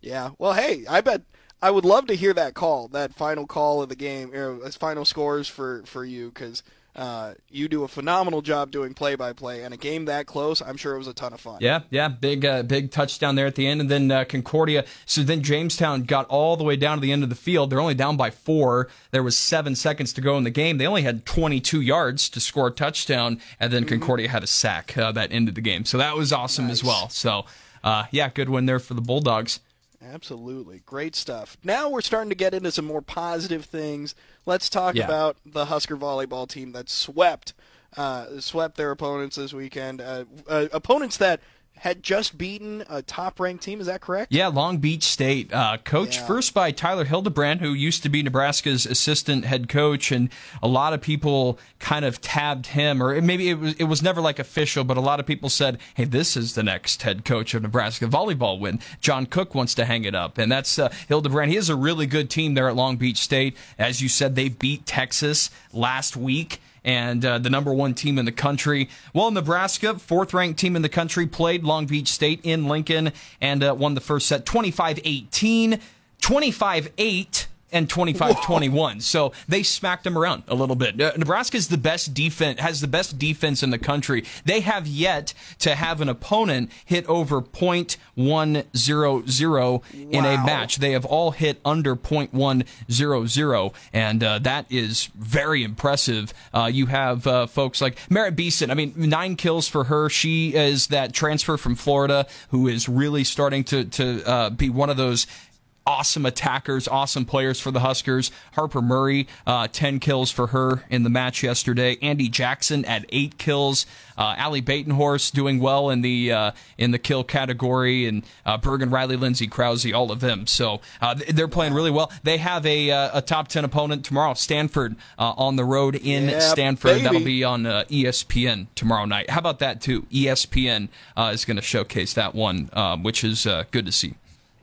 Yeah. Well, hey, I bet I would love to hear that call, that final call of the game, or final scores for for you, because uh, you do a phenomenal job doing play by play, and a game that close, I'm sure it was a ton of fun. Yeah, yeah, big uh, big touchdown there at the end, and then uh, Concordia. So then Jamestown got all the way down to the end of the field. They're only down by four. There was seven seconds to go in the game. They only had 22 yards to score a touchdown, and then mm-hmm. Concordia had a sack uh, that ended the game. So that was awesome nice. as well. So uh, yeah, good win there for the Bulldogs. Absolutely. Great stuff. Now we're starting to get into some more positive things. Let's talk yeah. about the Husker volleyball team that swept uh, swept their opponents this weekend. Uh, uh, opponents that had just beaten a top ranked team. Is that correct? Yeah, Long Beach State. Uh, coached yeah. first by Tyler Hildebrand, who used to be Nebraska's assistant head coach. And a lot of people kind of tabbed him, or maybe it was, it was never like official, but a lot of people said, hey, this is the next head coach of Nebraska volleyball when John Cook wants to hang it up. And that's uh, Hildebrand. He has a really good team there at Long Beach State. As you said, they beat Texas last week and uh, the number one team in the country. Well, Nebraska, fourth ranked team in the country, played Long Beach State in Lincoln and uh, won the first set 25 18, 25 8 and 25-21. So they smacked them around a little bit. Uh, Nebraska is the best defense, has the best defense in the country. They have yet to have an opponent hit over .100 wow. in a match. They have all hit under .100, and uh, that is very impressive. Uh, you have uh, folks like Merritt Beeson. I mean, nine kills for her. She is that transfer from Florida who is really starting to to uh, be one of those awesome attackers, awesome players for the Huskers. Harper Murray, uh, 10 kills for her in the match yesterday. Andi Jackson at eight kills. Uh, Ally Batenhorst doing well in the uh, in the kill category, and uh, Bergen Reilly, Lindsay Krause, all of them. So uh, they're playing really well. They have a, uh, a top 10 opponent tomorrow, Stanford, uh, on the road in yeah, Stanford. Baby. That'll be on ESPN tomorrow night. How about that, too? ESPN is going to showcase that one, which is good to see.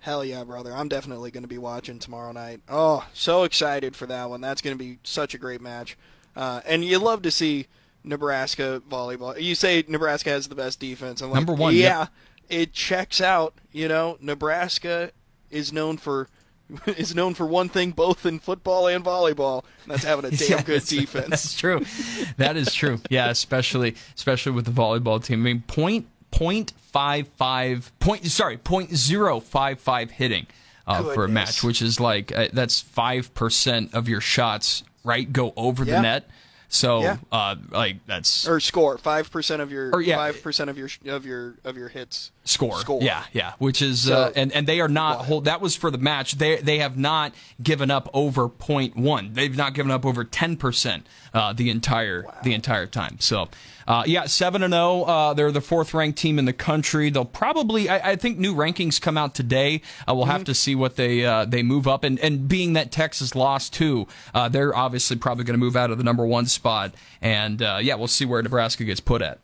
Hell yeah, brother. I'm definitely going to be watching tomorrow night. Oh, so excited for that one. That's going to be such a great match. Uh, and you love to see Nebraska volleyball. You say Nebraska has the best defense. I'm like, Number one. Yeah, yep. it checks out. You know, Nebraska is known for is known for one thing both in football and volleyball. And that's having a damn yeah, good defense. That's true. That is true. Yeah, especially especially with the volleyball team. I mean, point 0.55 point sorry 0.055 hitting uh, for a match, which is like uh, that's five percent of your shots right go over yeah. the net. So, yeah. uh, like that's or score five percent of your or, yeah, five percent of your of your of your hits score. Score, yeah, yeah. Which is so, uh, and and they are not hold. That was for the match. They they have not given up over 0.1. They've not given up over ten percent uh, the entire wow. the entire time. So uh, yeah, seven and zero. Oh, uh, they're the fourth ranked team in the country. They'll probably, I, I think, new rankings come out today. Uh, we'll mm-hmm. have to see what they uh, they move up. And and being that Texas lost too, uh, they're obviously probably going to move out of the number one spot. And uh, yeah, we'll see where Nebraska gets put at.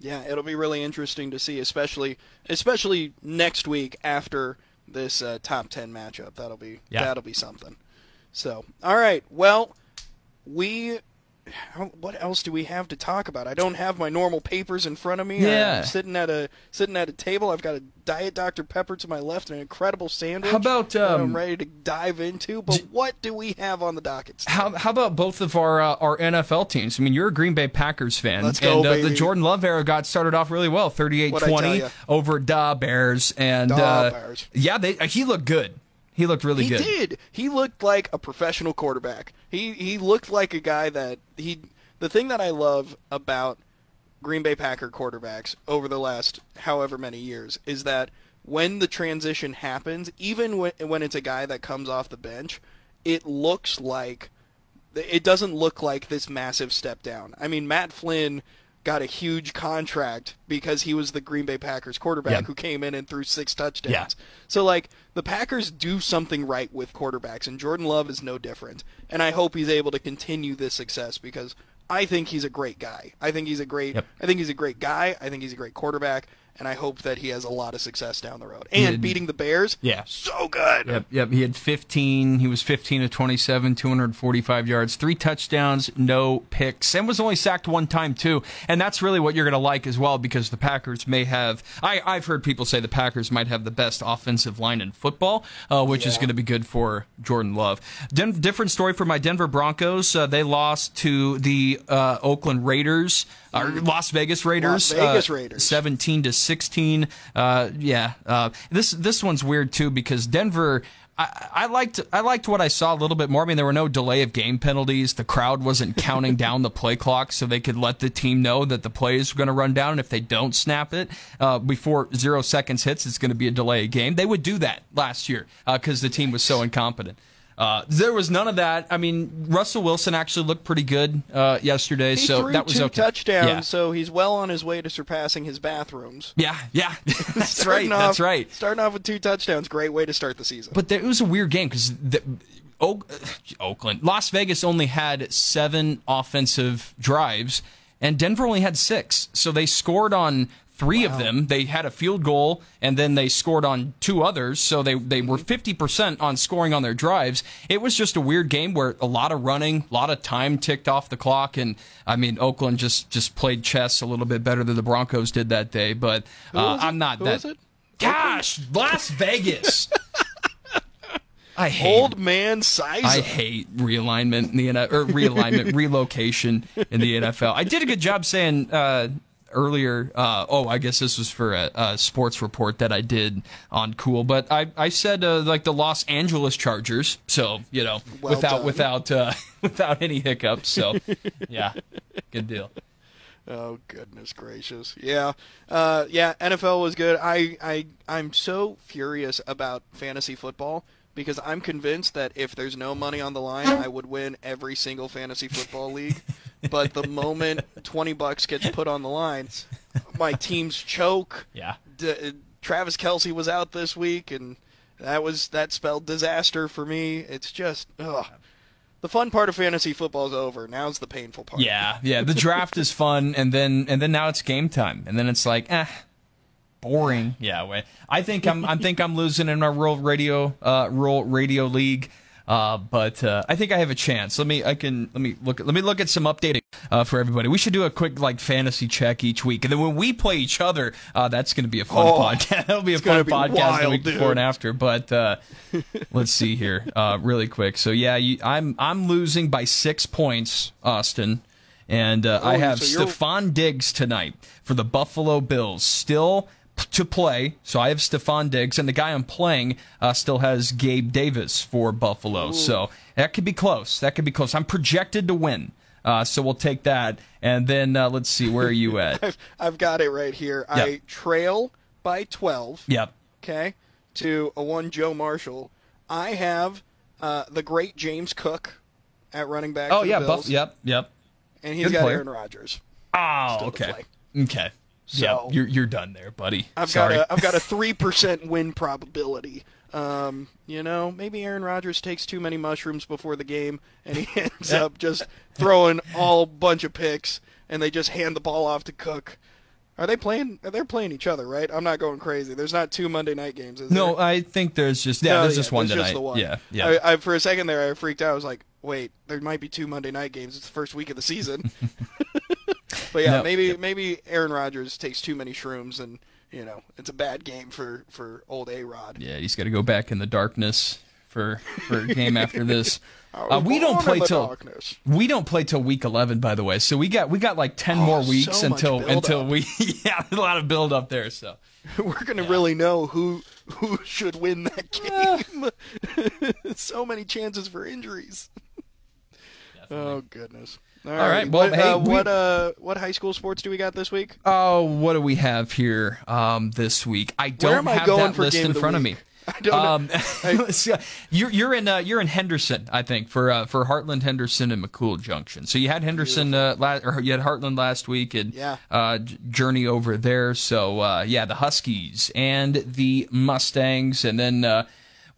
Yeah, it'll be really interesting to see, especially especially next week after this top ten matchup. That'll be yeah. that'll be something. So, all right, well, we what else do we have to talk about? I don't have my normal papers in front of me. Yeah. I'm sitting at a sitting at a table. I've got a diet Dr Pepper to my left and an incredible sandwich. How about, that um, I'm ready to dive into? But what do we have on the docket? How, how about both of our uh, our NFL teams? I mean, you're a Green Bay Packers fan, Let's go, and uh, the. Jordan Love era got started off really well, What'd I tell 38-20 over Da Bears, and Da uh, Bears. yeah, they, uh, he looked good. He looked really He good. He did. He looked like a professional quarterback. He he looked like a guy that he. The thing that I love about Green Bay Packer quarterbacks over the last however many years is that when the transition happens, even when when it's a guy that comes off the bench, it looks like it doesn't look like this massive step down. I mean, Matt Flynn got a huge contract because he was the Green Bay Packers quarterback Yeah. who came in and threw six touchdowns. Yeah. So like the Packers do something right with quarterbacks and Jordan Love is no different. And I hope he's able to continue this success because I think he's a great guy. I think he's a great Yep. I think he's a great guy. I think he's a great quarterback and I hope that he has a lot of success down the road. And did- beating the Bears, Yeah. so good. Yep, yep. He had 15. He was 15 to 27, 245 yards, three touchdowns, no picks, and was only sacked one time too. And that's really what you're going to like as well, because the Packers may have. I, I've heard people say the Packers might have the best offensive line in football, uh, which is going to be good for Jordan Love. Den- different story for my Denver Broncos. Uh, they lost to the uh, Oakland Raiders. Or Las Vegas Raiders, Las Vegas uh, Raiders. 17 to 16. Uh, yeah, uh, this this one's weird too because Denver. I, I liked I liked what I saw a little bit more. I mean, there were no delay of game penalties. The crowd wasn't counting down the play clock, so they could let the team know that the play is going to run down. And if they don't snap it uh, before zero seconds hits, it's going to be a delay of game. They would do that last year because the team was so incompetent. Uh, there was none of that. I mean, Russell Wilson actually looked pretty good uh, yesterday, He so that was two okay. touchdowns, Yeah. so he's well on his way to surpassing his bathrooms. Yeah, yeah, that's right. Starting That's off- right. Starting off with two touchdowns, great way to start the season. But there, it was a weird game because Oak, Oakland, Las Vegas only had seven offensive drives, and Denver only had six. So they scored on three of them. They had a field goal, and then they scored on two others. So they they were fifty percent on scoring on their drives. It was just a weird game where a lot of running, a lot of time ticked off the clock, and I mean Oakland just just played chess a little bit better than the Broncos did that day. But uh. I'm not Who that. was it? Gosh, Las Vegas. I hate Old man size. I hate realignment in the or realignment relocation in the NFL. I did a good job saying uh, earlier. Uh, oh, I guess this was for a, a sports report that I did on Cool, but I I said uh, like the Los Angeles Chargers. So you know, Well without done. without uh, without any hiccups. So yeah, good deal. Oh goodness gracious! Yeah, uh, yeah. NFL was good. I, I, I'm so furious about fantasy football because I'm convinced that if there's no money on the line, I would win every single fantasy football league. But the moment twenty bucks gets put on the line, my teams choke. Yeah. D- Travis Kelce was out this week, and that was that spelled disaster for me. It's just ugh. The fun part of fantasy football is over. Now's the painful part. Yeah, yeah. The draft is fun, and then and then now it's game time, and then it's like, eh, boring. Yeah. I think I'm I think I'm losing in our rural radio uh, rural radio league. Uh, but uh, I think I have a chance. Let me I can let me look let me look at some updating uh, for everybody. We should do a quick like fantasy check each week, and then when we play each other, uh, that's going to be a fun Oh, podcast. That'll be a fun be podcast the wild, week dude. before and after. But uh, let's see here, uh, really quick. So yeah, you, I'm I'm losing by six points, Austin. And uh, I Oh, have so Stefon Diggs tonight for the Buffalo Bills. Still to play. So I have Stefon Diggs, and the guy I'm playing uh, still has Gabe Davis for Buffalo. So that could be close. That could be close. I'm projected to win. Uh, so we'll take that. And then uh, let's see, where are you at? I've, I've got it right here. I trail by 12, yep. okay, to a one Joe Marshall. I have uh, the great James Cook at running back. Oh, yeah. Bills, Buff- yep. Yep. and he's Good got player. Aaron Rodgers. Oh, okay. Okay. So- yeah, you're, you're done there, buddy. I've Sorry. got a I've got a three percent win probability. Um, you know, maybe Aaron Rodgers takes too many mushrooms before the game, and he ends up just throwing all bunch of picks, and they just hand the ball off to Cook. Are they playing? They're playing each other, right? I'm not going crazy. There's not two Monday night games, is no, there? I think there's just yeah, No, there's just one there's tonight. just one. Yeah, yeah. I, I, for a second there, I freaked out. I was like, wait, there might be two Monday night games. It's the first week of the season. but yeah, no. maybe maybe Aaron Rodgers takes too many shrooms and you know it's a bad game for for old A Rod. Yeah, he's got to go back in the darkness for for a game after this. Uh, we don't play till darkness. we don't play till week eleven, by the way. So we got we got like ten oh, more weeks so until until we yeah a lot of build up there. So we're gonna yeah. really know who who should win that game. so many chances for injuries. Definitely. Oh goodness. All, All right. right. Well, what, hey, uh, we, what uh, what high school sports do we got this week? Oh, what do we have here um, this week? I don't have that list in front week? of me. I don't um, I, you're you're in uh, you're in Henderson, I think, for uh, for Heartland, Henderson, and McCool Junction. So you had Henderson, uh, last, or you had Heartland last week, and yeah. uh, Journey over there. So uh, yeah, the Huskies and the Mustangs, and then.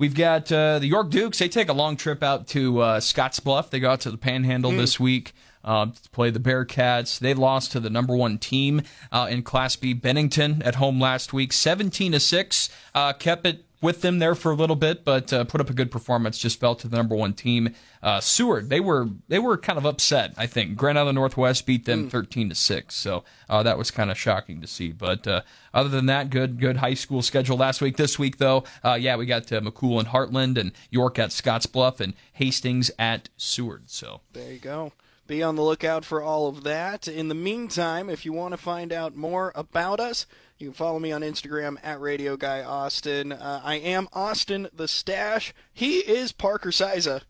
We've got uh, the York Dukes. They take a long trip out to uh, Scottsbluff. They go out to the Panhandle mm. this week uh, to play the Bearcats. They lost to the number one team uh, in Class B, Bennington, at home last week, 17 to six. Uh, kept it with them there for a little bit, but uh, put up a good performance. Just fell to the number one team, uh, Seward. They were they were kind of upset. I think Grand Island Northwest beat them mm. thirteen to six, so uh, that was kind of shocking to see. But uh, other than that, good good high school schedule last week. This week though, uh, yeah, we got uh, McCool and Heartland, and York at Scottsbluff, and Hastings at Seward. So there you go. Be on the lookout for all of that. In the meantime, if you want to find out more about us, you can follow me on Instagram at Radio Guy Austin. Uh, I am Austin the Stache. He is Parker Cyza.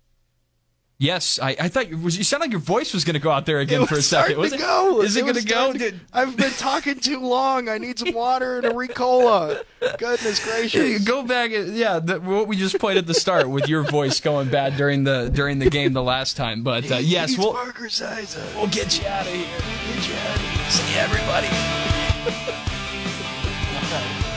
Yes, I, I thought you, was, you sound like your voice was going to go out there again for a second. Was it? Go. Is it, it going to go? I've been talking too long. I need some water and a Ricola. Goodness gracious! Go back. Yeah, the, what we just played at the start with your voice going bad during the during the game the last time. But uh, yes, we'll Parker Cyza. We'll get you out of here. We'll get you out of here. See everybody episode.